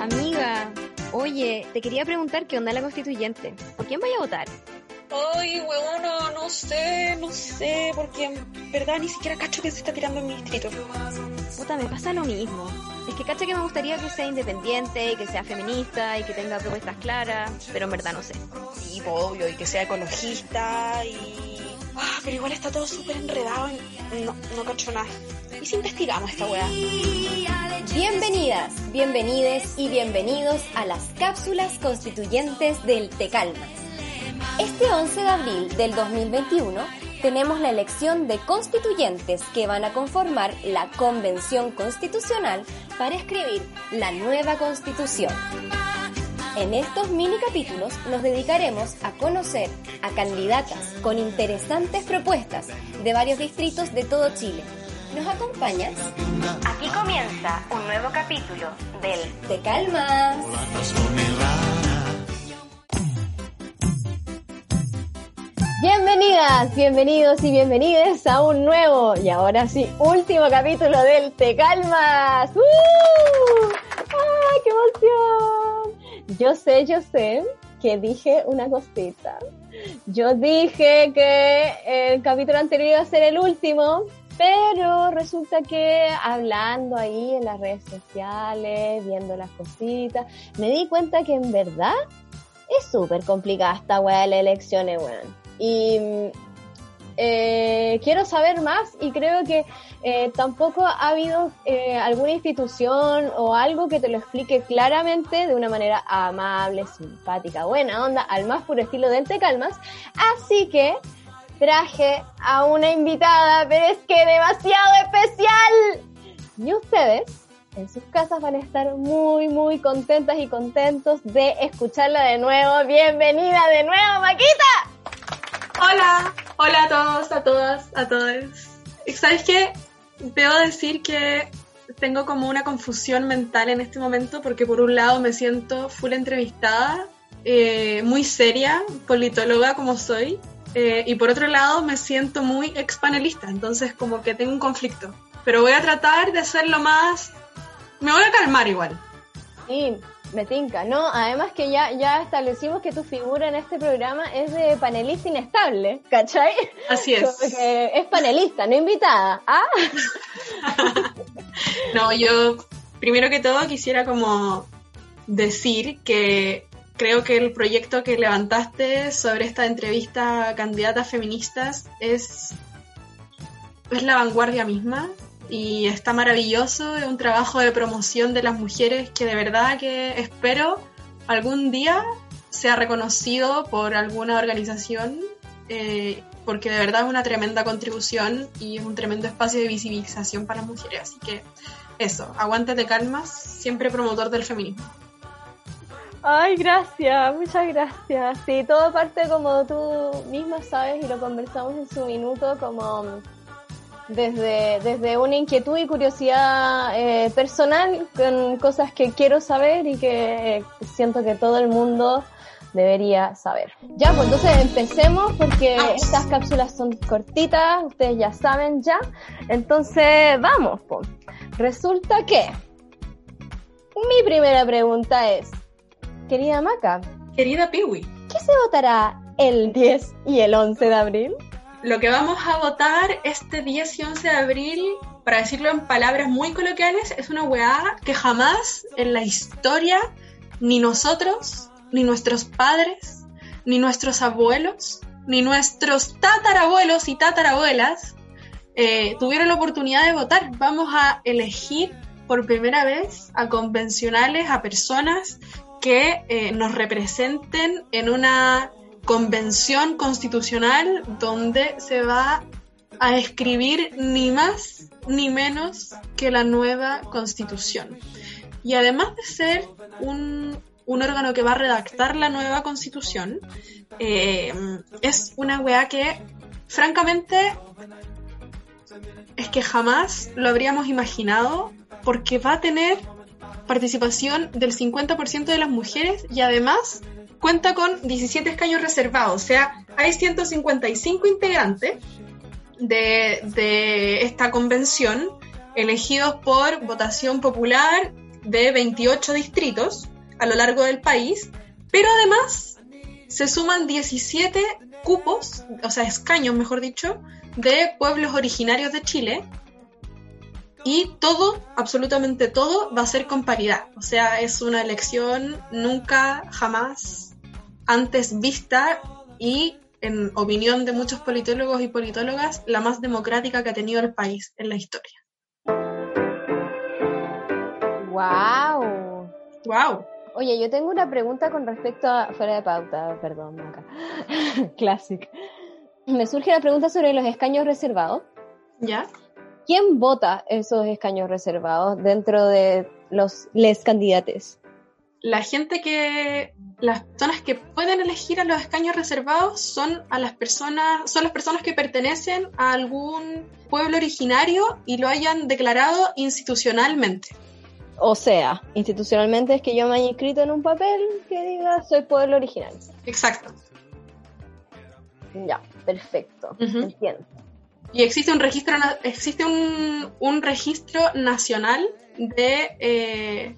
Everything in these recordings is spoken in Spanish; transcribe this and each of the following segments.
Amiga, oye, te quería preguntar qué onda la constituyente. ¿Por quién vaya a votar? Ay, huevona, no sé, no sé, porque en verdad ni siquiera cacho que se está tirando en mi distrito. Puta, me pasa lo mismo. Es que cacha que me gustaría que sea independiente y que sea feminista y que tenga propuestas claras, pero en verdad no sé. Sí, obvio, y que sea ecologista y... Ah, pero igual está todo súper enredado y no, no cacho nada. ¿Y si investigamos esta weá? Bienvenidas, bienvenides y bienvenidos a las cápsulas constituyentes del Te Calmas. Este 11 de abril del 2021 tenemos la elección de constituyentes que van a conformar la Convención Constitucional para escribir la nueva Constitución. En estos mini capítulos nos dedicaremos a conocer a candidatas con interesantes propuestas de varios distritos de todo Chile. ¿Nos acompañas? Aquí comienza un nuevo capítulo del Te Calmas. Bienvenidas, bienvenidos y bienvenides a un nuevo y ahora sí último capítulo del Te Calmas. ¡Uh! ¡Ay, qué emoción! Yo sé, yo sé que dije una cosita. Yo dije que el capítulo anterior iba a ser el último, pero resulta que hablando ahí en las redes sociales, viendo las cositas, me di cuenta que en verdad es súper complicada esta weá de las elecciones, weón. Y eh, quiero saber más y creo que eh, tampoco ha habido eh, alguna institución o algo que te lo explique claramente de una manera amable, simpática, buena onda, al más puro estilo del Te Calmas. Así que traje a una invitada, pero es que demasiado especial. Y ustedes en sus casas van a estar muy, muy contentas y contentos de escucharla de nuevo. Bienvenida de nuevo, Maquita. Hola, hola a todos, a todas, a todos. ¿Sabes qué? Debo decir que tengo como una confusión mental en este momento porque por un lado me siento full entrevistada, eh, muy seria, politóloga como soy, eh, y por otro lado me siento muy expanelista, entonces como que tengo un conflicto. Pero voy a tratar de hacerlo más... Me voy a calmar igual. Sí, me tinca, ¿no? Además que ya, ya establecimos que tu figura en este programa es de panelista inestable, ¿cachai? Así es. Porque es panelista, no invitada. ¿Ah? no, yo primero que todo quisiera como decir que creo que el proyecto que levantaste sobre esta entrevista a candidatas feministas es, es la vanguardia misma y está maravilloso, es un trabajo de promoción de las mujeres que de verdad que espero algún día sea reconocido por alguna organización, eh, porque de verdad es una tremenda contribución y es un tremendo espacio de visibilización para las mujeres. Así que eso, aguántate calmas, siempre promotor del feminismo. Ay, gracias, muchas gracias. Sí, todo parte como tú misma sabes y lo conversamos en su minuto, como desde, desde una inquietud y curiosidad eh, personal con cosas que quiero saber y que siento que todo el mundo debería saber. Ya, pues entonces empecemos porque estas cápsulas son cortitas, ustedes ya saben ya. Entonces, vamos, pues. Resulta que mi primera pregunta es, querida Maca. Querida Piwi. ¿Qué se votará el 10 y el 11 de abril? Lo que vamos a votar este 10 y 11 de abril, para decirlo en palabras muy coloquiales, es una weá que jamás en la historia, ni nosotros, ni nuestros padres, ni nuestros abuelos, ni nuestros tatarabuelos y tatarabuelas eh, tuvieron la oportunidad de votar. Vamos a elegir por primera vez a convencionales, a personas que eh, nos representen en una convención constitucional donde se va a escribir ni más ni menos que la nueva constitución. Y además de ser un, un órgano que va a redactar la nueva constitución, eh, es una weá que, francamente, es que jamás lo habríamos imaginado porque va a tener participación del 50% de las mujeres y además cuenta con 17 escaños reservados, o sea, hay 155 integrantes de, esta convención elegidos por votación popular de 28 distritos a lo largo del país, pero además se suman 17 cupos, o sea, escaños, mejor dicho, de pueblos originarios de Chile. Y todo, absolutamente todo, va a ser con paridad. O sea, es una elección nunca, jamás antes vista y, en opinión de muchos politólogos y politólogas, la más democrática que ha tenido el país en la historia. ¡Wow! ¡Wow! Oye, yo tengo una pregunta con respecto a. Fuera de pauta, perdón, Maca. Classic. Me surge la pregunta sobre los escaños reservados. ¿Ya? ¿Quién vota esos escaños reservados dentro de los les candidates? La gente que. Las personas que pueden elegir a los escaños reservados son a las personas. son las personas que pertenecen a algún pueblo originario y lo hayan declarado institucionalmente. O sea, institucionalmente es que yo me haya inscrito en un papel que diga soy pueblo original. Exacto. Ya, perfecto. Entiendo. Y existe un registro, existe un, un registro nacional de, eh,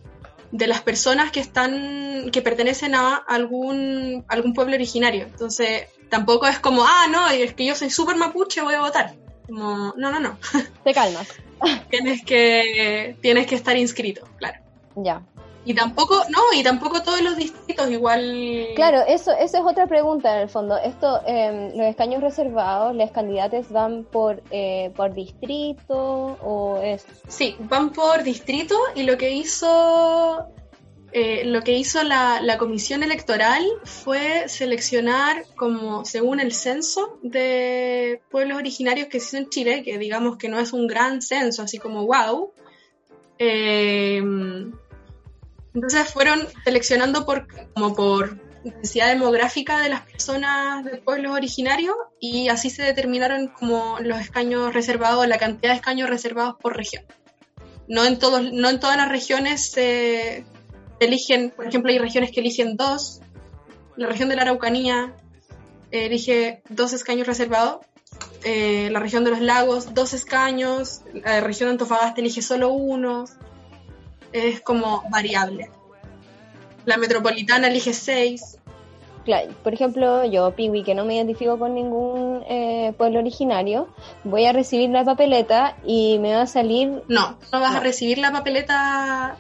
de las personas que están, que pertenecen a algún, algún pueblo originario. Entonces, tampoco es como, ah, no, es que yo soy súper mapuche, voy a votar. Como, no, no, no. Te calmas. tienes que, tienes que estar inscrito, claro. Ya. Y tampoco, no, y tampoco todos los distritos igual. Claro, eso, eso es otra pregunta en el fondo. Esto, eh, los escaños reservados, los candidatos van por, eh, por distrito o es Sí, van por distrito y lo que hizo eh, lo que hizo la, la comisión electoral fue seleccionar como según el censo de pueblos originarios que existen en Chile, que digamos que no es un gran censo, así como wow. Entonces fueron seleccionando por como por densidad demográfica de las personas de pueblos originarios y así se determinaron como los escaños reservados, la cantidad de escaños reservados por región. No en, todos, no en todas las regiones se eligen, por ejemplo, hay regiones que eligen dos. La región de la Araucanía eh, elige dos escaños reservados. Eh, la región de los lagos, dos escaños. La región de Antofagasta elige solo uno. Es como variable. La metropolitana elige seis. Claro, por ejemplo, yo, Piwi, que no me identifico con ningún eh, pueblo originario, voy a recibir la papeleta y me va a salir. No, no vas a No. recibir la papeleta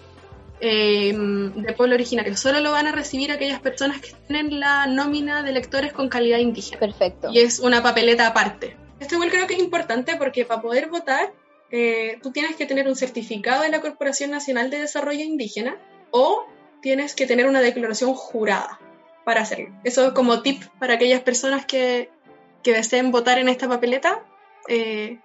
eh, de pueblo originario. Solo lo van a recibir aquellas personas que tienen la nómina de electores con calidad indígena. Perfecto. Y es una papeleta aparte. Esto igual creo que es importante porque para poder votar, eh, tú tienes que tener un certificado de la Corporación Nacional de Desarrollo Indígena o tienes que tener una declaración jurada para hacerlo. Eso es como tip para aquellas personas que, que deseen votar en esta papeleta. Eh,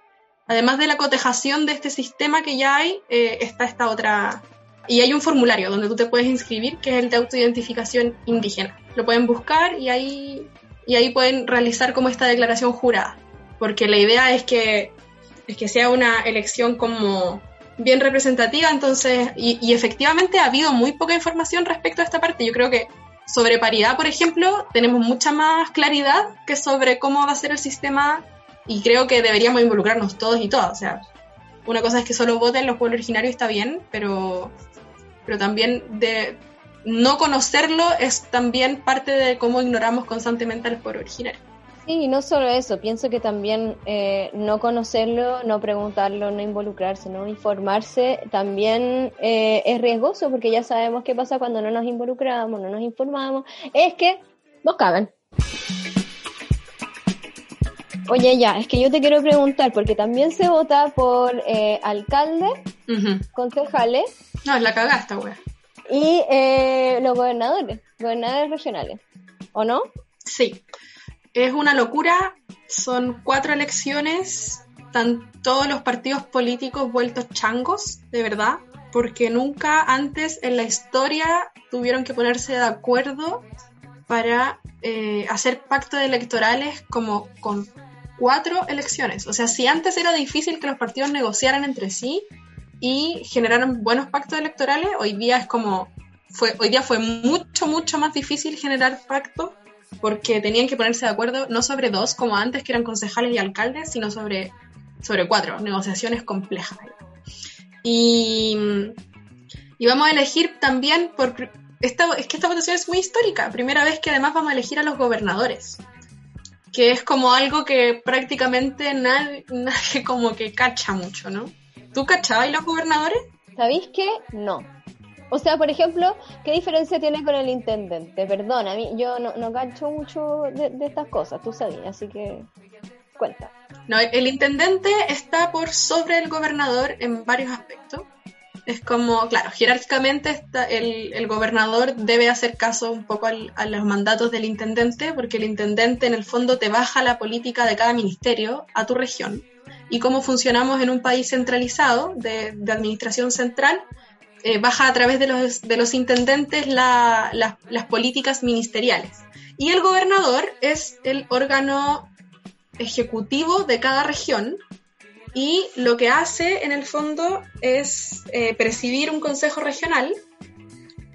además de la cotejación de este sistema que ya hay, eh, está esta otra... Y hay un formulario donde tú te puedes inscribir, que es el de autoidentificación indígena. Lo pueden buscar y ahí, y ahí pueden realizar como esta declaración jurada. Porque la idea es que, es que sea una elección como bien representativa, entonces, y, efectivamente ha habido muy poca información respecto a esta parte. Yo creo que sobre paridad, por ejemplo, tenemos mucha más claridad que sobre cómo va a ser el sistema y creo que deberíamos involucrarnos todos y todas. O sea, una cosa es que solo voten los pueblos originarios está bien, pero, pero también de no conocerlo es también parte de cómo ignoramos constantemente a los pueblos originarios. Sí, y no solo eso, pienso que también eh, no conocerlo, no preguntarlo, no involucrarse, no informarse, también eh, es riesgoso porque ya sabemos qué pasa cuando no nos involucramos, no nos informamos, es que nos cagan. Oye, ya, es que yo te quiero preguntar, porque también se vota por eh, alcalde, concejales No, es la cagaste, wea. y eh, los gobernadores, gobernadores regionales, ¿o no? Sí, es una locura. Son cuatro elecciones están todos los partidos políticos vueltos changos, de verdad, porque nunca antes en la historia tuvieron que ponerse de acuerdo para eh, hacer pactos electorales como con cuatro elecciones. O sea, si antes era difícil que los partidos negociaran entre sí y generaran buenos pactos electorales, hoy día es como fue, hoy día fue mucho, mucho más difícil generar pactos porque tenían que ponerse de acuerdo no sobre dos, como antes, que eran concejales y alcaldes, sino sobre, sobre cuatro, negociaciones complejas. Y, y vamos a elegir también por... Esta, es que esta votación es muy histórica, primera vez que además vamos a elegir a los gobernadores, que es como algo que prácticamente nadie, nadie como que cacha mucho, ¿no? ¿Tú cachabas los gobernadores? ¿Sabéis qué? No. O sea, por ejemplo, ¿qué diferencia tiene con el intendente? Perdona, a mí yo no, no gancho mucho de, estas cosas, tú sabías, así que cuenta. No, el intendente está por sobre el gobernador en varios aspectos. Es como, claro, jerárquicamente está el, el, gobernador debe hacer caso un poco a los mandatos del intendente, porque el intendente en el fondo te baja la política de cada ministerio a tu región. Y como funcionamos en un país centralizado de, de administración central, eh, baja a través de los, de los intendentes las políticas ministeriales. Y el gobernador es el órgano ejecutivo de cada región y lo que hace en el fondo es eh, presidir un consejo regional,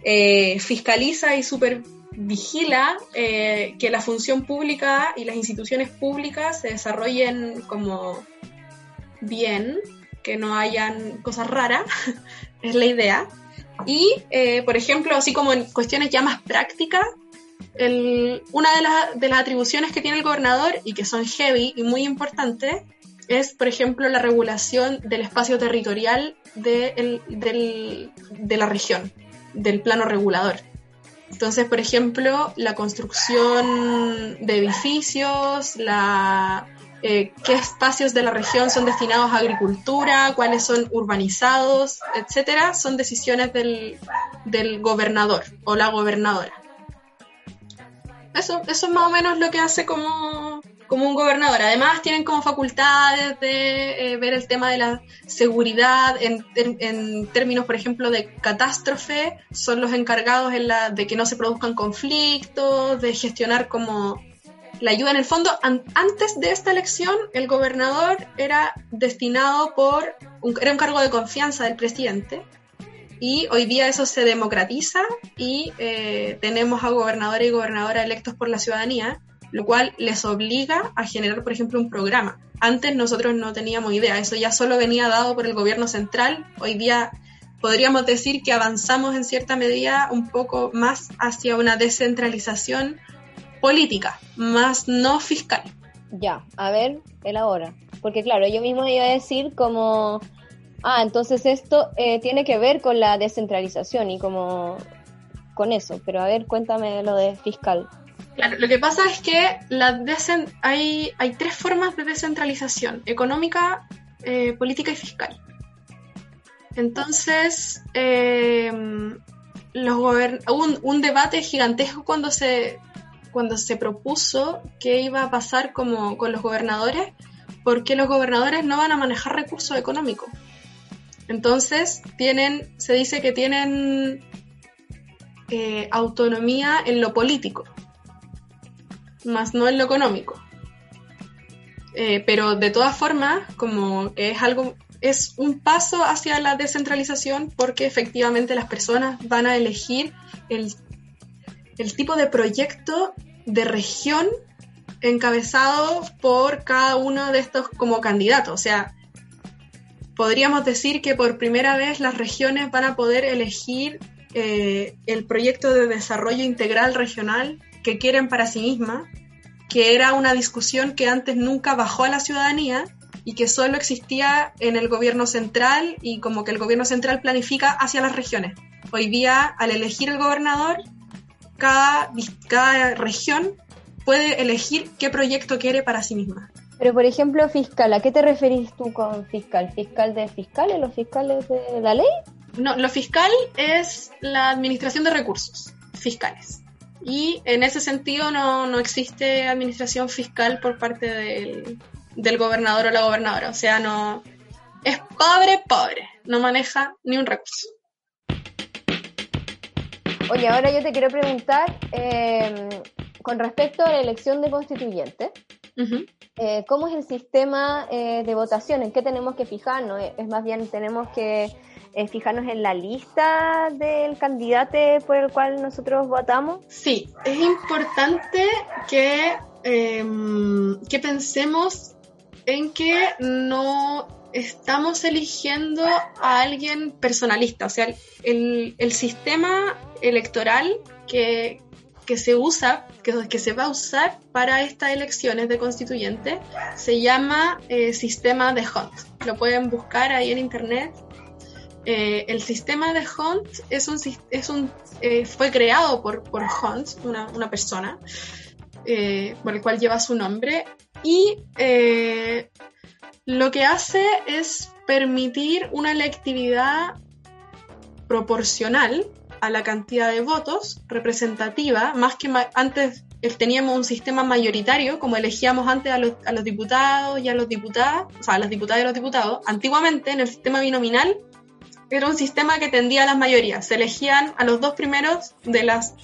eh, fiscaliza y supervigila que la función pública y las instituciones públicas se desarrollen como bien, que no hayan cosas raras, es la idea. Y, eh, por ejemplo, así como en cuestiones ya más prácticas, una de, de, las atribuciones que tiene el gobernador y que son heavy y muy importantes es, por ejemplo, la regulación del espacio territorial de, de la región, del plano regulador. Entonces, por ejemplo, la construcción de edificios, la eh, qué espacios de la región son destinados a agricultura, cuáles son urbanizados, etcétera, son decisiones del, gobernador o la gobernadora. Eso, eso es más o menos lo que hace como, un gobernador. Además, tienen como facultades de eh, ver el tema de la seguridad en, en, términos, por ejemplo, de catástrofe. Son los encargados en la, de que no se produzcan conflictos, de gestionar como la ayuda en el fondo, antes de esta elección, el gobernador era destinado por, un, era un cargo de confianza del presidente, y hoy día eso se democratiza y eh, tenemos a gobernadores y gobernadoras electos por la ciudadanía, lo cual les obliga a generar, por ejemplo, un programa. Antes nosotros no teníamos idea, eso ya solo venía dado por el gobierno central, hoy día podríamos decir que avanzamos en cierta medida un poco más hacia una descentralización política, más no fiscal. Ya, a ver, el ahora. Porque claro, yo mismo iba a decir como, ah, entonces esto eh, tiene que ver con la descentralización y como con eso, pero a ver, cuéntame lo de fiscal. Claro, lo que pasa es que la hay, hay tres formas de descentralización, económica, eh, política y fiscal. Entonces, eh, los hubo un, debate gigantesco cuando se cuando se propuso qué iba a pasar como con los gobernadores, porque los gobernadores no van a manejar recursos económicos. Entonces, tienen, se dice que tienen eh, autonomía en lo político, más no en lo económico. Eh, pero de todas formas, como es algo, es un paso hacia la descentralización porque efectivamente las personas van a elegir el el tipo de proyecto de región encabezado por cada uno de estos como candidatos. O sea, podríamos decir que por primera vez las regiones van a poder elegir eh, el proyecto de desarrollo integral regional que quieren para sí mismas, que era una discusión que antes nunca bajó a la ciudadanía y que solo existía en el gobierno central y como que el gobierno central planifica hacia las regiones. Hoy día, al elegir el gobernador, cada, región puede elegir qué proyecto quiere para sí misma. Pero, por ejemplo, fiscal, ¿a qué te referís tú con fiscal? ¿Fiscal de fiscales, los fiscales de la ley? No, lo fiscal es la administración de recursos fiscales. Y en ese sentido no, existe administración fiscal por parte del, del gobernador o la gobernadora. O sea, no. Es pobre, pobre. No maneja ni un recurso. Oye, ahora yo te quiero preguntar eh, con respecto a la elección de constituyente. Eh, ¿Cómo es el sistema eh, de votación? ¿En qué tenemos que fijarnos? Es más bien, tenemos que fijarnos en la lista del candidato por el cual nosotros votamos. Sí, es importante que, em, que pensemos en que no estamos eligiendo a alguien personalista. O sea, el, el sistema electoral que, que se usa, que, que, se va a usar para estas elecciones de constituyente, se llama eh, sistema de Hunt. Lo pueden buscar ahí en internet. Eh, el sistema de Hunt es un, es un, eh, fue creado por, por Hunt, una, una persona, por el cual lleva su nombre, y lo que hace es permitir una electividad proporcional a la cantidad de votos representativa, más que antes teníamos un sistema mayoritario, como elegíamos antes a los, a diputados y a los diputadas, o sea, a las diputadas y los diputados. Antiguamente, en el sistema binominal, era un sistema que tendía a las mayorías. Se elegían a los dos primeros de las,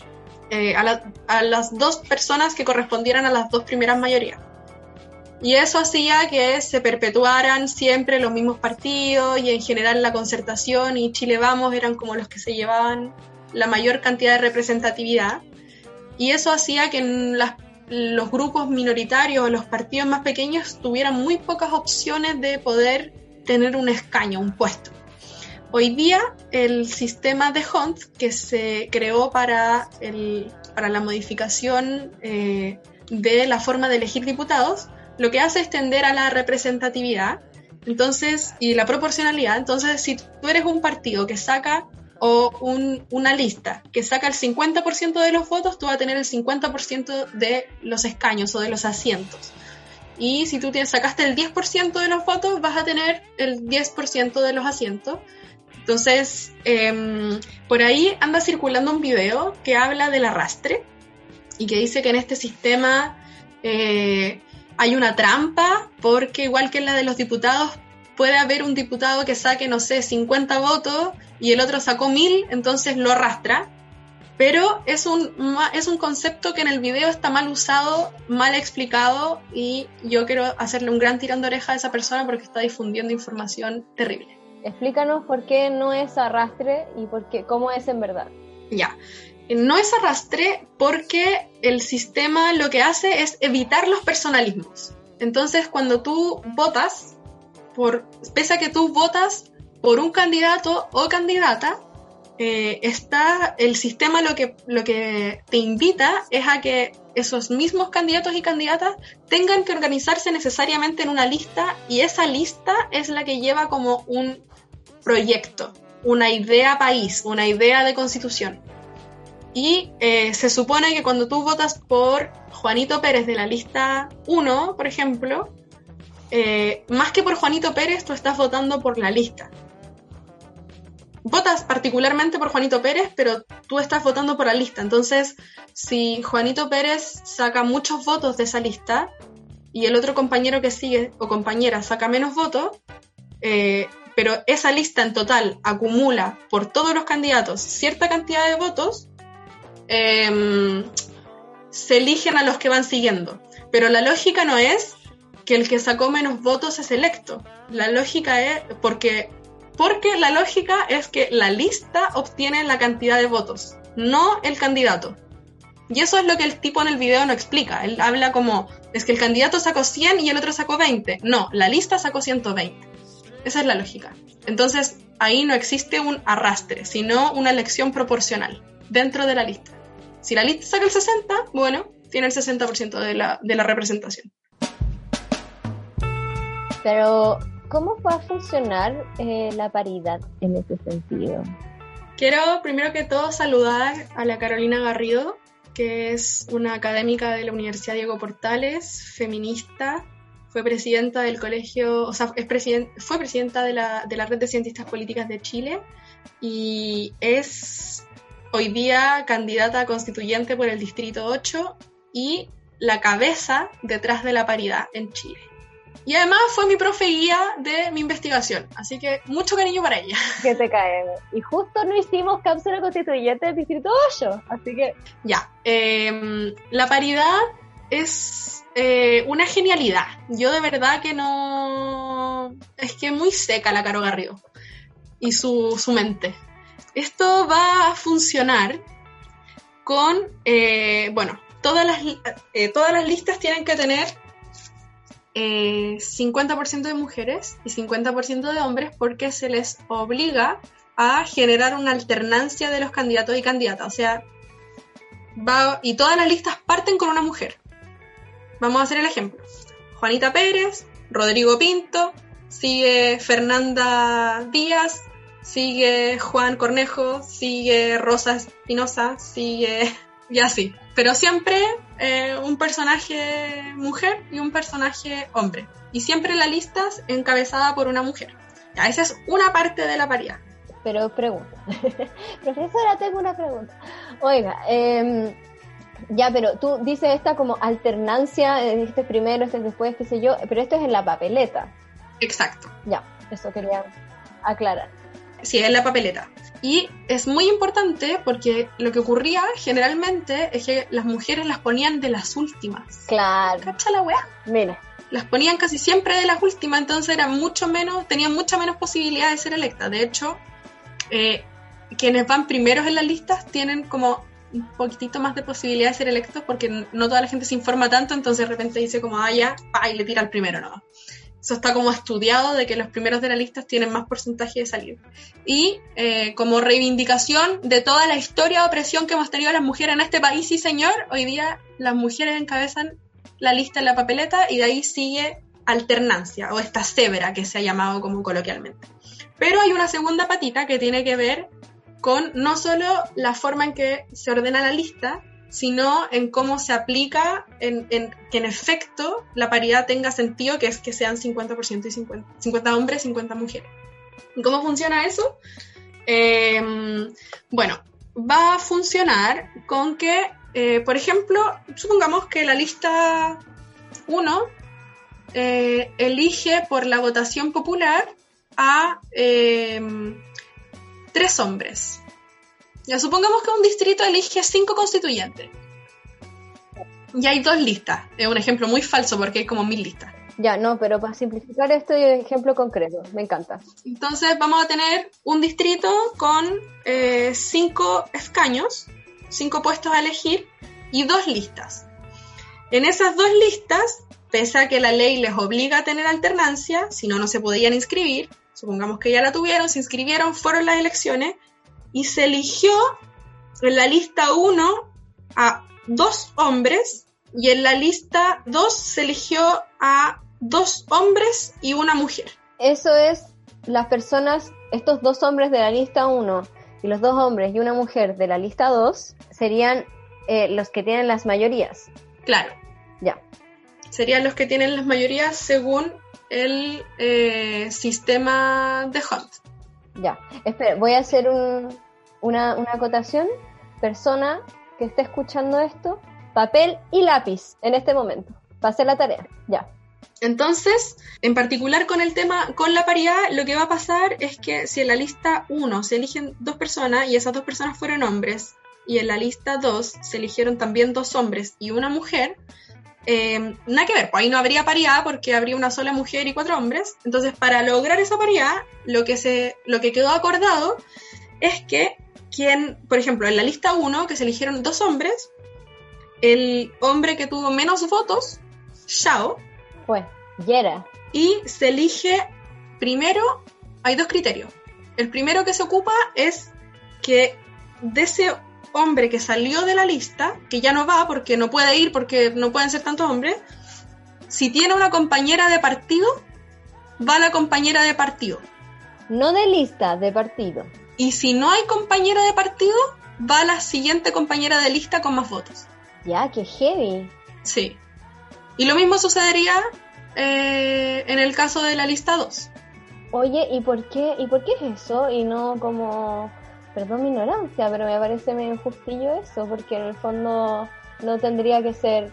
eh, a, a las dos personas que correspondieran a las dos primeras mayorías. Y eso hacía que se perpetuaran siempre los mismos partidos y en general la concertación y Chile Vamos eran como los que se llevaban la mayor cantidad de representatividad. Y eso hacía que los grupos minoritarios o los partidos más pequeños tuvieran muy pocas opciones de poder tener un escaño, un puesto. Hoy día el sistema de Hunt que se creó para, el, para la modificación eh, de la forma de elegir diputados lo que hace es tender a la representatividad entonces, y la proporcionalidad. Entonces, si tú eres un partido que saca o una lista que saca el 50% de los votos, tú vas a tener el 50% de los escaños o de los asientos. Y si tú tienes, sacaste el 10% de los votos, vas a tener el 10% de los asientos. Entonces, em, por ahí anda circulando un video que habla del arrastre y que dice que en este sistema eh, hay una trampa, porque igual que en la de los diputados, puede haber un diputado que saque, no sé, 50 votos y el otro sacó 1000, entonces lo arrastra. Pero es un, es un concepto que en el video está mal usado, mal explicado y yo quiero hacerle un gran tirón de oreja a esa persona porque está difundiendo información terrible. Explícanos por qué no es arrastre y por qué, cómo es en verdad. Ya, no es arrastre porque el sistema lo que hace es evitar los personalismos. Entonces, cuando tú votas, por, pese a que tú votas por un candidato o candidata, eh, está el sistema lo que, lo que te invita es a que esos mismos candidatos y candidatas tengan que organizarse necesariamente en una lista y esa lista es la que lleva como un proyecto, una idea país, una idea de constitución. Y eh, se supone que cuando tú votas por Juanito Pérez de la lista 1, por ejemplo, eh, más que por Juanito Pérez, tú estás votando por la lista. Votas particularmente por Juanito Pérez, pero tú estás votando por la lista. Entonces, si Juanito Pérez saca muchos votos de esa lista y el otro compañero que sigue o compañera saca menos votos, eh, pero esa lista en total acumula por todos los candidatos cierta cantidad de votos, Em, se eligen a los que van siguiendo. Pero la lógica no es que el que sacó menos votos es electo. La lógica es porque, porque la lógica es que la lista obtiene la cantidad de votos, no el candidato. Y eso es lo que el tipo en el video no explica. Él habla como, es que el candidato sacó 100 y el otro sacó 20. No, la lista sacó 120. Esa es la lógica. Entonces, ahí no existe un arrastre, sino una elección proporcional dentro de la lista. Si la lista saca el 60, bueno, tiene el 60% de la, de la representación. Pero, ¿cómo va a funcionar eh, la paridad en ese sentido? Quiero primero que todo saludar a la Carolina Garrido, que es una académica de la Universidad Diego Portales, feminista, fue presidenta del colegio, o sea, es fue presidenta de la, de la Red de Cientistas Políticas de Chile y es hoy día candidata constituyente por el Distrito 8 y la cabeza detrás de la paridad en Chile. Y además fue mi profe guía de mi investigación, así que mucho cariño para ella. Que te cae. Y justo no hicimos cápsula constituyente del Distrito 8, así que... Ya, em, la paridad es eh, una genialidad. Yo de verdad que no... Es que muy seca la Caro Garrido y su, su mente. Esto va a funcionar con, eh, bueno, todas las, eh, todas las listas tienen que tener 50% de mujeres y 50% de hombres porque se les obliga a generar una alternancia de los candidatos y candidatas. O sea, va, y todas las listas parten con una mujer. Vamos a hacer el ejemplo. Juanita Pérez, Rodrigo Pinto, sigue Fernanda Díaz, sigue Juan Cornejo, sigue Rosa Espinosa, sigue... y así. Pero siempre eh, un personaje mujer y un personaje hombre. Y siempre la lista es encabezada por una mujer. Ya, esa es una parte de la paridad. Pero pregunta. Profesora, tengo una pregunta. Oiga, eh, ya, pero tú dices esta como alternancia, este es primero, este es después, qué sé yo, pero esto es en la papeleta. Exacto. Ya, eso quería aclarar. Sí, en la papeleta. Y es muy importante porque lo que ocurría generalmente es que las mujeres las ponían de las últimas. Claro. ¿Cacha la weá? Mira. Las ponían casi siempre de las últimas, entonces eran mucho menos, tenían mucha menos posibilidad de ser electas. De hecho, eh, quienes van primeros en las listas tienen como un poquitito más de posibilidad de ser electos porque no toda la gente se informa tanto, entonces de repente dice como, ah, ya, pa, y le tira al primero, ¿no? Eso está como estudiado de que los primeros de la lista tienen más porcentaje de salir. Y eh, como reivindicación de toda la historia de opresión que hemos tenido las mujeres en este país, sí señor, hoy día las mujeres encabezan la lista en la papeleta y de ahí sigue alternancia o esta cebra que se ha llamado como coloquialmente. Pero hay una segunda patita que tiene que ver con no solo la forma en que se ordena la lista, sino en cómo se aplica, en, que en efecto la paridad tenga sentido, que es que sean 50% y 50, 50 hombres, 50 mujeres. ¿Y cómo funciona eso? Em, bueno, va a funcionar con que, eh, por ejemplo, supongamos que la lista 1 eh, elige por la votación popular a em, tres hombres. Ya supongamos que un distrito elige cinco constituyentes. Y hay dos listas. Es un ejemplo muy falso porque hay como mil listas. Ya, no, pero para simplificar esto y ejemplo concreto, me encanta. Entonces vamos a tener un distrito con eh, cinco escaños, cinco puestos a elegir y dos listas. En esas dos listas, pese a que la ley les obliga a tener alternancia, si no, no se podían inscribir, supongamos que ya la tuvieron, se inscribieron, fueron las elecciones y se eligió en la lista 1 a dos hombres y en la lista 2 se eligió a dos hombres y una mujer. Eso es las personas, estos dos hombres de la lista 1 y los dos hombres y una mujer de la lista 2 serían eh, los que tienen las mayorías. Claro. Ya. Serían los que tienen las mayorías según el eh, sistema de Hunt. Ya, espera, voy a hacer una, acotación. Persona que esté escuchando esto, papel y lápiz en este momento. Para hacer la tarea, ya. Entonces, en particular con el tema, con la paridad, lo que va a pasar es que si en la lista 1 se eligen dos personas y esas dos personas fueron hombres, y en la lista 2 se eligieron también dos hombres y una mujer, eh, nada que ver, pues ahí no habría paridad porque habría una sola mujer y cuatro hombres. Entonces, para lograr esa paridad, lo que, se, lo que quedó acordado es que quien, por ejemplo, en la lista 1, que se eligieron dos hombres, el hombre que tuvo menos votos, Shao, fue Yera. Y se elige primero, hay dos criterios. El primero que se ocupa es que de ese hombre que salió de la lista, que ya no va porque no puede ir porque no pueden ser tantos hombres, si tiene una compañera de partido, va la compañera de partido. No de lista, de partido. Y si no hay compañera de partido, va la siguiente compañera de lista con más votos. Ya, qué heavy. Sí. Y lo mismo sucedería eh, en el caso de la lista 2. Oye, ¿y por qué, y por qué es eso? Y no como perdón mi ignorancia, pero me parece medio injustillo eso, porque en el fondo no tendría que ser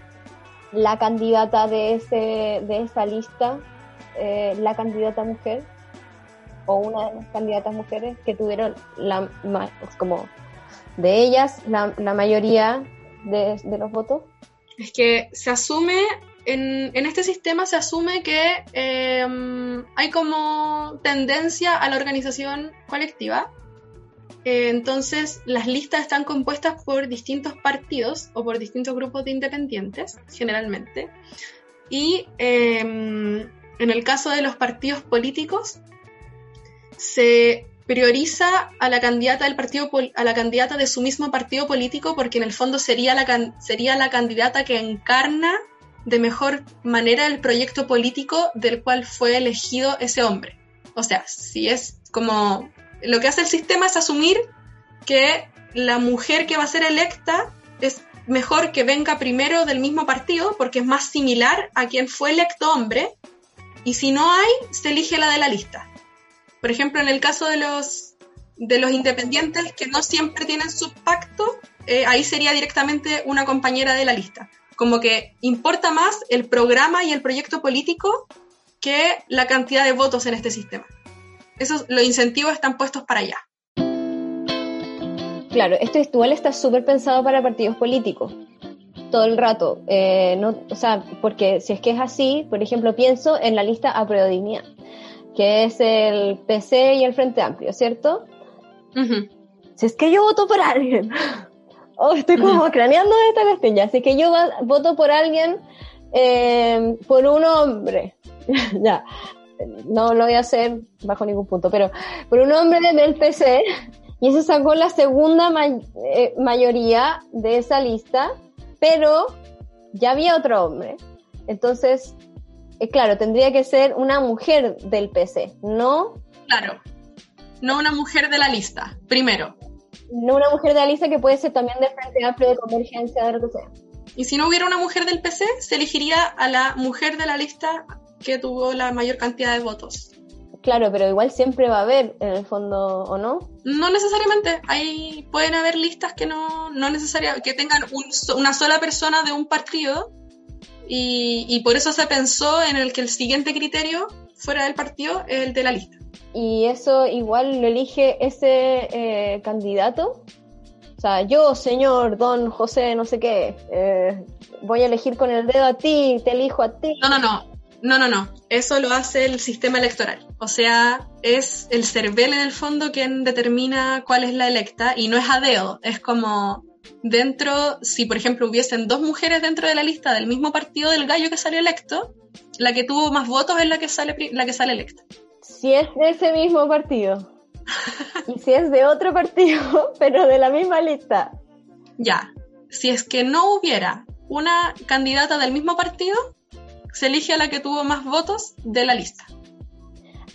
la candidata de ese de esa lista eh, la candidata mujer o una de las candidatas mujeres que tuvieron la como de ellas la, la mayoría de, de, los votos? Es que se asume, en, en este sistema se asume que eh, hay como tendencia a la organización colectiva. Eh, entonces, las listas están compuestas por distintos partidos o por distintos grupos de independientes, generalmente. Y eh, en el caso de los partidos políticos, se prioriza a la candidata del partido a la candidata de su mismo partido político porque en el fondo sería la sería la candidata que encarna de mejor manera el proyecto político del cual fue elegido ese hombre. O sea, si es como lo que hace el sistema es asumir que la mujer que va a ser electa es mejor que venga primero del mismo partido porque es más similar a quien fue electo hombre y si no hay, se elige la de la lista. Por ejemplo, en el caso de los, de los independientes que no siempre tienen su pacto, eh, ahí sería directamente una compañera de la lista. Como que importa más el programa y el proyecto político que la cantidad de votos en este sistema. Esos, los incentivos están puestos para allá. Claro, esto igual está súper pensado para partidos políticos todo el rato. Eh, no, o sea, porque si es que es así, por ejemplo, pienso en la lista a que es el PC y el Frente Amplio, ¿cierto? Si es que yo voto por alguien, oh, estoy como craneando esta cuestión ya, si es que yo voto por alguien, eh, por un hombre, ya, no lo voy a hacer bajo ningún punto, pero por un hombre del PC, y ese sacó la segunda eh, mayoría de esa lista, pero ya había otro hombre. Entonces, eh, claro, tendría que ser una mujer del PC, ¿no? Claro, no una mujer de la lista, primero. No una mujer de la lista que puede ser también del Frente Amplio de Convergencia, de lo que sea. Y si no hubiera una mujer del PC, se elegiría a la mujer de la lista que tuvo la mayor cantidad de votos. Claro, pero igual siempre va a haber en el fondo, ¿o no? No necesariamente. Hay, pueden haber listas que no, no necesariamente, que tengan una sola persona de un partido y, por eso se pensó en el que el siguiente criterio fuera del partido el de la lista. ¿Y eso igual lo elige ese eh, candidato? O sea, yo, señor don José, no sé qué, eh, voy a elegir con el dedo a ti, te elijo a ti. No, no, no. No, no, no. Eso lo hace el sistema electoral. O sea, es el CERVEL en el fondo quien determina cuál es la electa y no es a dedo. Es como dentro, si por ejemplo hubiesen dos mujeres dentro de la lista del mismo partido del gallo que salió electo, la que tuvo más votos es la que sale, la que sale electa. Si es de ese mismo partido. y si es de otro partido, pero de la misma lista. Ya. Si es que no hubiera una candidata del mismo partido, se elige a la que tuvo más votos de la lista.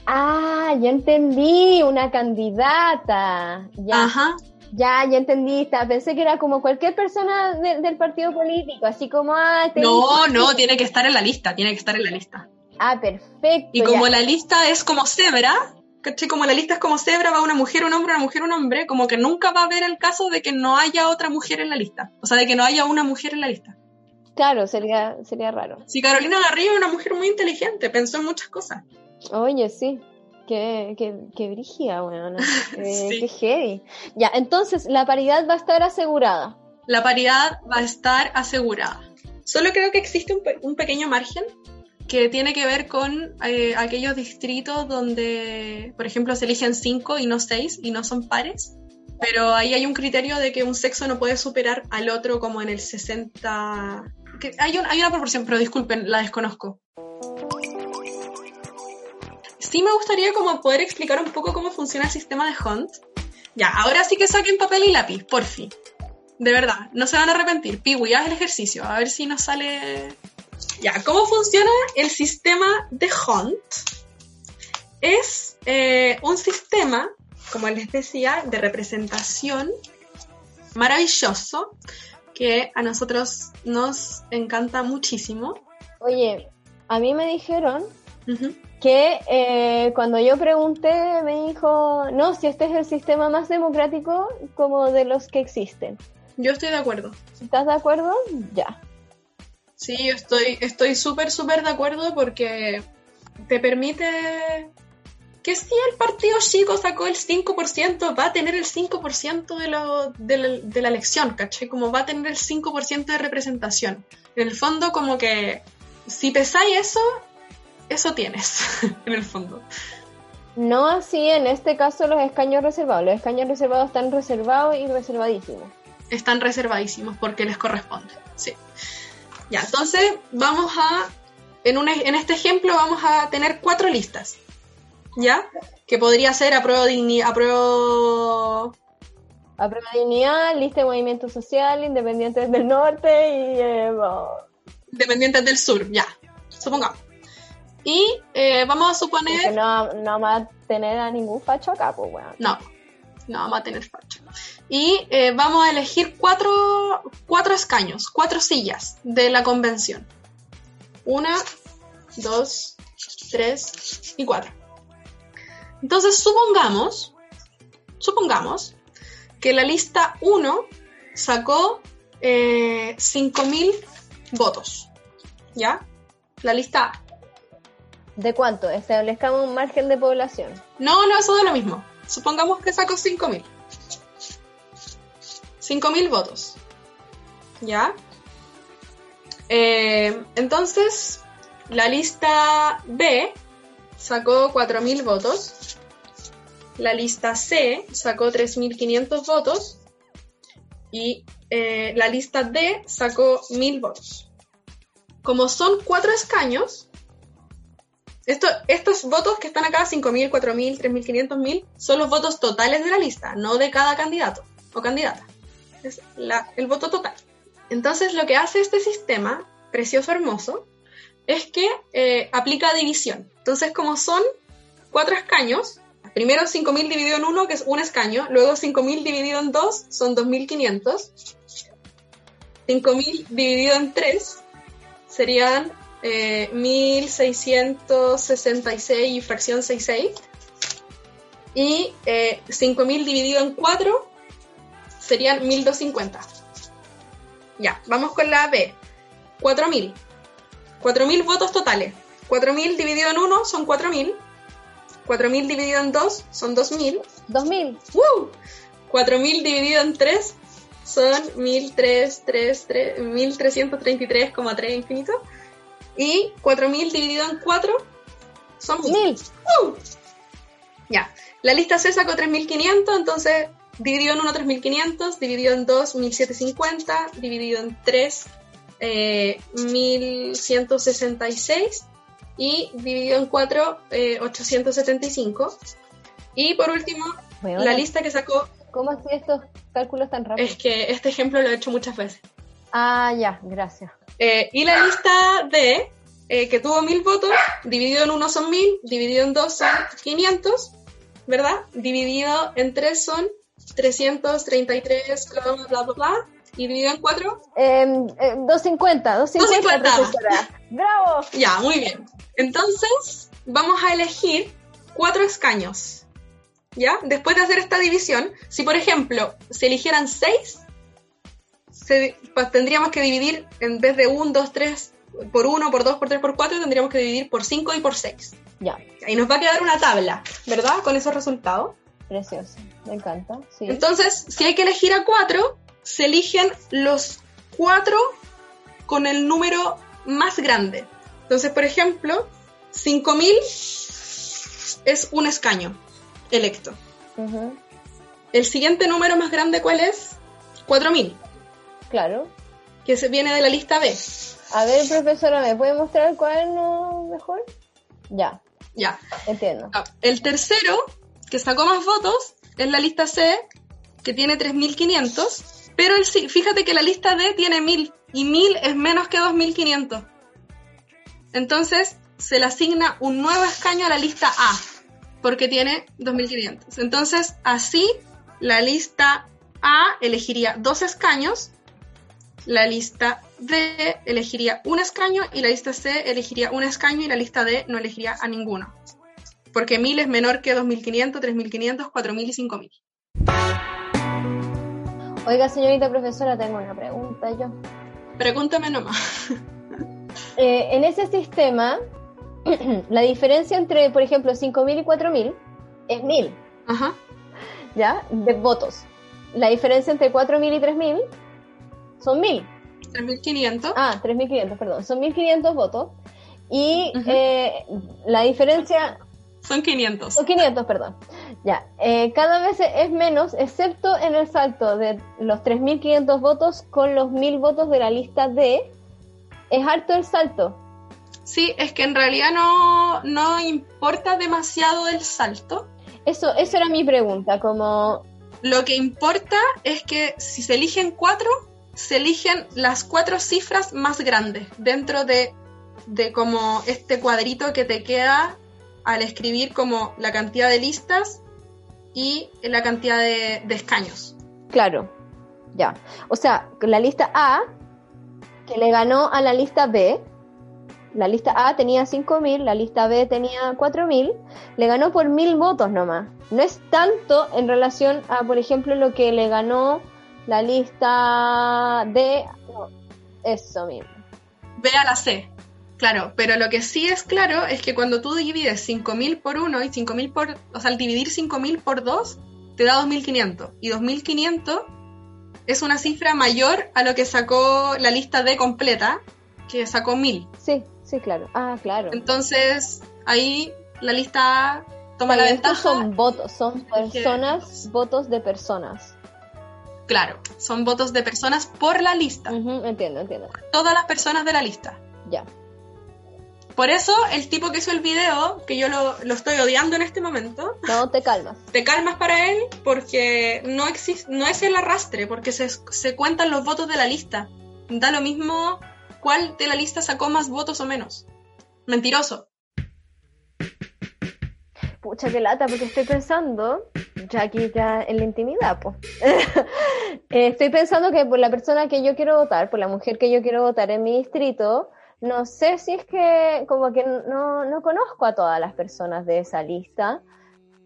Ah, ya entendí, una candidata. Ya. Ajá. Ya, ya entendí. Pensé que era como cualquier persona del partido político, así como. Ah, no, no, tiene que estar en la lista, tiene que estar en la lista. Ah, perfecto. Y como la lista es como cebra, ¿cachai? Como la lista es como cebra, va una mujer, un hombre, una mujer, un hombre, como que nunca va a haber el caso de que no haya otra mujer en la lista. O sea, de que no haya una mujer en la lista. Claro, sería, sería raro. Sí, Carolina Garrido es una mujer muy inteligente, pensó en muchas cosas. Oye, sí. Qué, qué, qué brigia, bueno, eh, qué heavy. Ya, entonces la paridad va a estar asegurada. La paridad va a estar asegurada. Solo creo que existe un, pequeño margen que tiene que ver con eh, aquellos distritos donde, por ejemplo, se eligen cinco y no seis y no son pares. Pero ahí hay un criterio de que un sexo no puede superar al otro como en el 60... hay, un, hay una proporción, pero disculpen, la desconozco sí me gustaría como poder explicar un poco cómo funciona el sistema de Hunt. Ya, ahora sí que saquen papel y lápiz, por fin. De verdad, no se van a arrepentir. Piwi, haz el ejercicio, a ver si nos sale... Ya, ¿cómo funciona el sistema de Hunt? Es eh, un sistema, como les decía, de representación maravilloso que a nosotros nos encanta muchísimo. Oye, a mí me dijeron que eh, cuando yo pregunté me dijo, no, si este es el sistema más democrático como de los que existen. Yo estoy de acuerdo. ¿Estás de acuerdo? Ya. Sí, yo estoy estoy súper, súper de acuerdo porque te permite que si el partido chico sacó el 5%, va a tener el 5% de, lo, de, la, de la elección, ¿cachai? Como va a tener el 5% de representación. En el fondo, como que si pesáis eso, eso tienes, en el fondo. No así en este caso los escaños reservados. Los escaños reservados están reservados y reservadísimos. Están reservadísimos porque les corresponde. Sí. Ya, entonces vamos a, en, un, en este ejemplo vamos a tener cuatro listas. ¿Ya? Que podría ser apruebo dignidad, apruebo... Apruebo dignidad, lista de movimiento social, independientes del norte y... Eh, Independientes del sur, ya. Supongamos. Y eh, vamos a suponer... Que no, no va a tener a ningún facho acá, pues bueno. No, no vamos a tener facho. Y eh, vamos a elegir cuatro, cuatro escaños, cuatro sillas de la convención. Una, dos, tres y cuatro. Entonces supongamos, supongamos que la lista 1 sacó eh, 5.000 votos. ¿Ya? La lista A. ¿De cuánto? Establezcamos un margen de población. No, no, eso da lo mismo. Supongamos que sacó 5.000. 5.000 votos. ¿Ya? Eh, entonces, la lista B sacó 4.000 votos. La lista C sacó 3.500 votos. Y eh, la lista D sacó 1.000 votos. Como son cuatro escaños, esto, estos votos que están acá, 5.000, 4.000, 3.500, 1.000, son los votos totales de la lista, no de cada candidato o candidata. Es la, el voto total. Entonces lo que hace este sistema, precioso, hermoso, es que eh, aplica división. Entonces como son cuatro escaños, primero 5.000 dividido en uno, que es un escaño, luego 5.000 dividido en dos, son 2.500, 5.000 dividido en tres, serían eh, 1666 y fracción 66. Y eh, 5000 dividido en 4 serían 1250. Ya, vamos con la B. 4000. 4000 votos totales. 4000 dividido en 1 son 4000. 4000 dividido en 2 son 2000. 2000. ¡Woo! 4000 dividido en 3 son 1333,3 infinito. Y 4000 dividido en 4 son 1000. ¡Uh! Ya. La lista C sacó 3500, entonces dividido en 1 3500, dividido en 2 1750, dividido en 3 eh, 1166 y dividido en 4 eh, 875. Y por último, Bueno, la lista que sacó, ¿Cómo hacía estos cálculos tan rápidos? es que este ejemplo lo he hecho muchas veces. Ah, ya, gracias. Eh, y la lista D, eh, que tuvo 1000 votos, dividido en 1 son 1000, dividido en 2 son 500, ¿verdad? Dividido en 3 son 333, bla, bla, bla, bla, y dividido en 4, Eh, eh, 250, 250, 250. profesora. ¡Bravo! ya, muy bien. Entonces, vamos a elegir cuatro escaños, ¿ya? Después de hacer esta división, si por ejemplo se eligieran 6, pues tendríamos que dividir en vez de 1, 2, 3 por 1, por 2, por 3, por 4, tendríamos que dividir por 5 y por 6. Ya, Y nos va a quedar una tabla, ¿verdad? Con esos resultados. precioso. Me encanta. Sí. Entonces, si hay que elegir a 4, se eligen los 4 con el número más grande. Entonces, por ejemplo, 5000 es un escaño electo. Ujú, El siguiente número más grande, ¿cuál es? 4000, Claro. que se viene de la lista B. A ver, profesora, ¿me puede mostrar el cuaderno mejor? Ya, Ya. entiendo. Ah, El tercero, que sacó más votos, es la lista C, que tiene 3500. Pero el, sí- fíjate que la lista D tiene 1000 y 1000 es menos que 2500. Entonces se le asigna un nuevo escaño a la lista A, porque tiene 2500. Entonces así la lista A elegiría dos escaños, la lista D elegiría un escaño y la lista C elegiría un escaño y la lista D no elegiría a ninguno. Porque 1000 es menor que 2500, 3500, 4000 y 5000. Oiga, señorita profesora, tengo una pregunta yo. Pregúntame nomás. Eh, en ese sistema, la diferencia entre, por ejemplo, 5.000 y 4.000 es 1.000, Ajá. ¿ya? De votos. La diferencia entre 4.000 y 3.000 son 1.000. 3.500. Ah, 3.500, perdón. Son 1.500 votos. Y eh, la diferencia Son 500. Son 500, perdón. Ya, eh, cada vez es menos, excepto en el salto de los 3.500 votos con los 1.000 votos de la lista D. Es harto el salto. Sí, es que en realidad no, no importa demasiado el salto. Eso, eso era mi pregunta, como, Lo que importa es que si se eligen cuatro, se eligen las cuatro cifras más grandes dentro de, de como este cuadrito que te queda al escribir como la cantidad de listas y la cantidad de, de escaños. claro, ya. O sea, la lista A, que le ganó a la lista B, la lista A tenía 5.000, la lista B tenía 4.000, le ganó por 1.000 votos nomás. No es tanto en relación a, por ejemplo, lo que le ganó la lista D. No, eso mismo. B a la C. Claro, pero lo que sí es claro es que cuando tú divides 5.000 por 1 y 5.000 por... O sea, al dividir 5.000 por 2, te da 2.500. Y 2.500 es una cifra mayor a lo que sacó la lista D completa, que sacó 1.000. Sí, sí, claro. Ah, claro. Entonces, ahí la lista A toma Pero la estos ventaja. son votos, son personas, votos de personas. Claro, son votos de personas por la lista. Entiendo, entiendo. Todas las personas de la lista. Ya. Por eso, el tipo que hizo el video, que yo lo, lo estoy odiando en este momento, No te calmas. te calmas para él porque no, existe, no es el arrastre, porque se, se cuentan los votos de la lista. Da lo mismo cuál de la lista sacó más votos o menos. Mentiroso. Pucha, qué lata, porque estoy pensando, ya aquí ya en la intimidad, pues. estoy pensando que por la persona que yo quiero votar, por la mujer que yo quiero votar en mi distrito, no sé si es que como que no, no conozco a todas las personas de esa lista.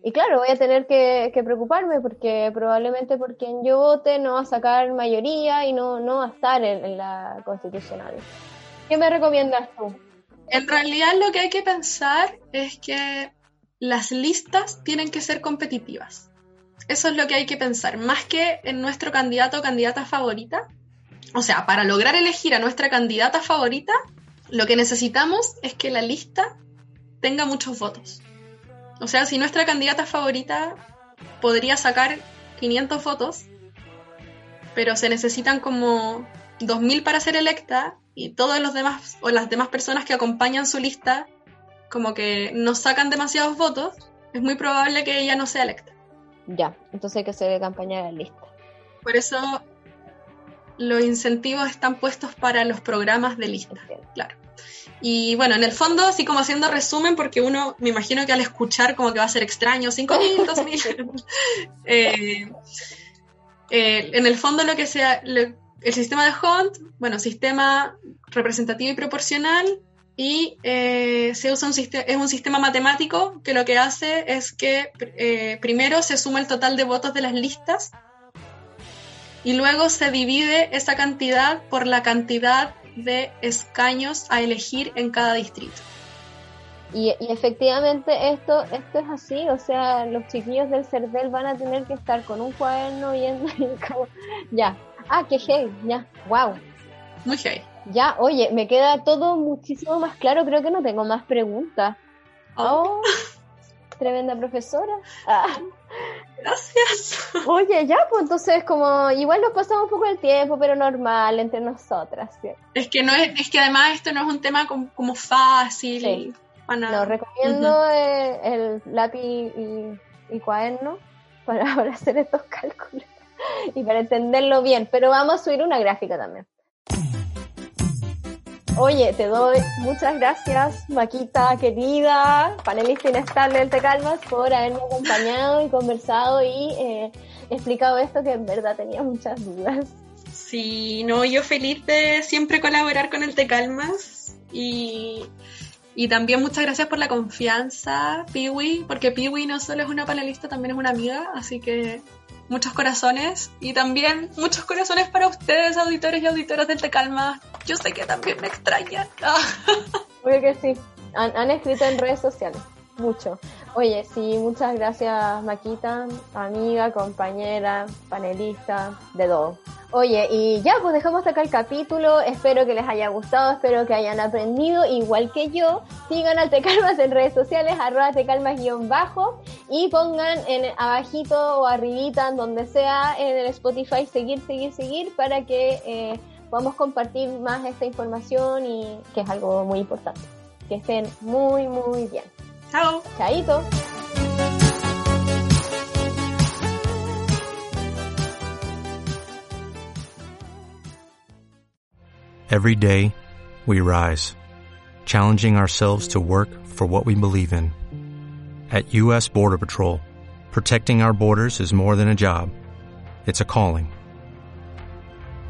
Y claro, voy a tener que, que preocuparme porque probablemente por quien yo vote no va a sacar mayoría y no, no va a estar en, en la constitucional. ¿Qué me recomiendas tú? En realidad lo que hay que pensar es que las listas tienen que ser competitivas. Eso es lo que hay que pensar, más que en nuestro candidato o candidata favorita. O sea, para lograr elegir a nuestra candidata favorita, lo que necesitamos es que la lista tenga muchos votos. O sea, si nuestra candidata favorita podría sacar 500 votos, pero se necesitan como 2.000 para ser electa y todos los demás o las demás personas que acompañan su lista como que no sacan demasiados votos, es muy probable que ella no sea electa. Ya, entonces hay que hacer campaña de la lista. Por eso los incentivos están puestos para los programas de lista, claro. Y bueno, en el fondo, así como haciendo resumen, porque uno me imagino que al escuchar como que va a ser extraño, 5.000, 2.000. eh, eh, en el fondo lo que sea, lo- el sistema de Hunt, bueno, sistema representativo y proporcional, y eh, se usa un es un sistema matemático que lo que hace es que eh, primero se suma el total de votos de las listas y luego se divide esa cantidad por la cantidad de escaños a elegir en cada distrito. Y, y efectivamente esto, esto es así, o sea, los chiquillos del CERVEL van a tener que estar con un cuaderno y como, ya, ah, qué hey, ya, wow, Muy heavy. Ya, oye, me queda todo muchísimo más claro, creo que no tengo más preguntas. Oh, tremenda profesora. Ah, Gracias. oye, ya, pues entonces como, igual nos pasamos un poco el tiempo, pero normal entre nosotras, ¿cierto? Es que no es, es que además esto no es un tema como, como fácil. Sí. para- Lo recomiendo eh, el lápiz y, y cuaderno para, para hacer estos cálculos y para entenderlo bien. Pero vamos a subir una gráfica también. Oye, te doy muchas gracias, Maquita querida, panelista inestable del Te Calmas, por haberme acompañado y conversado y eh, explicado esto que en verdad tenía muchas dudas. Sí, no, yo feliz de siempre colaborar con el Te Calmas y, y también muchas gracias por la confianza, Piwi, porque Piwi no solo es una panelista, también es una amiga, así que muchos corazones y también muchos corazones para ustedes, auditores y auditoras del Te Calmas. Yo sé que también me extrañan. Obvio que sí. han, escrito en redes sociales, mucho. Oye, sí, muchas gracias Maquita, amiga, compañera, panelista, de todo. Oye, y ya, pues dejamos acá el capítulo. Espero que les haya gustado, espero que hayan aprendido, igual que yo. Sigan al Tecalmas en redes sociales, arroba tecalmas-bajo, y pongan en abajito o arribita, en donde sea, en el Spotify, seguir, seguir, seguir, para que eh, podamos compartir más esta información y que es algo muy importante. Que estén muy, muy bien. Chao. Chaito. Every day, we rise, challenging ourselves to work for what we believe in. At U.S. Border Patrol, protecting our borders is more than a job. It's a calling.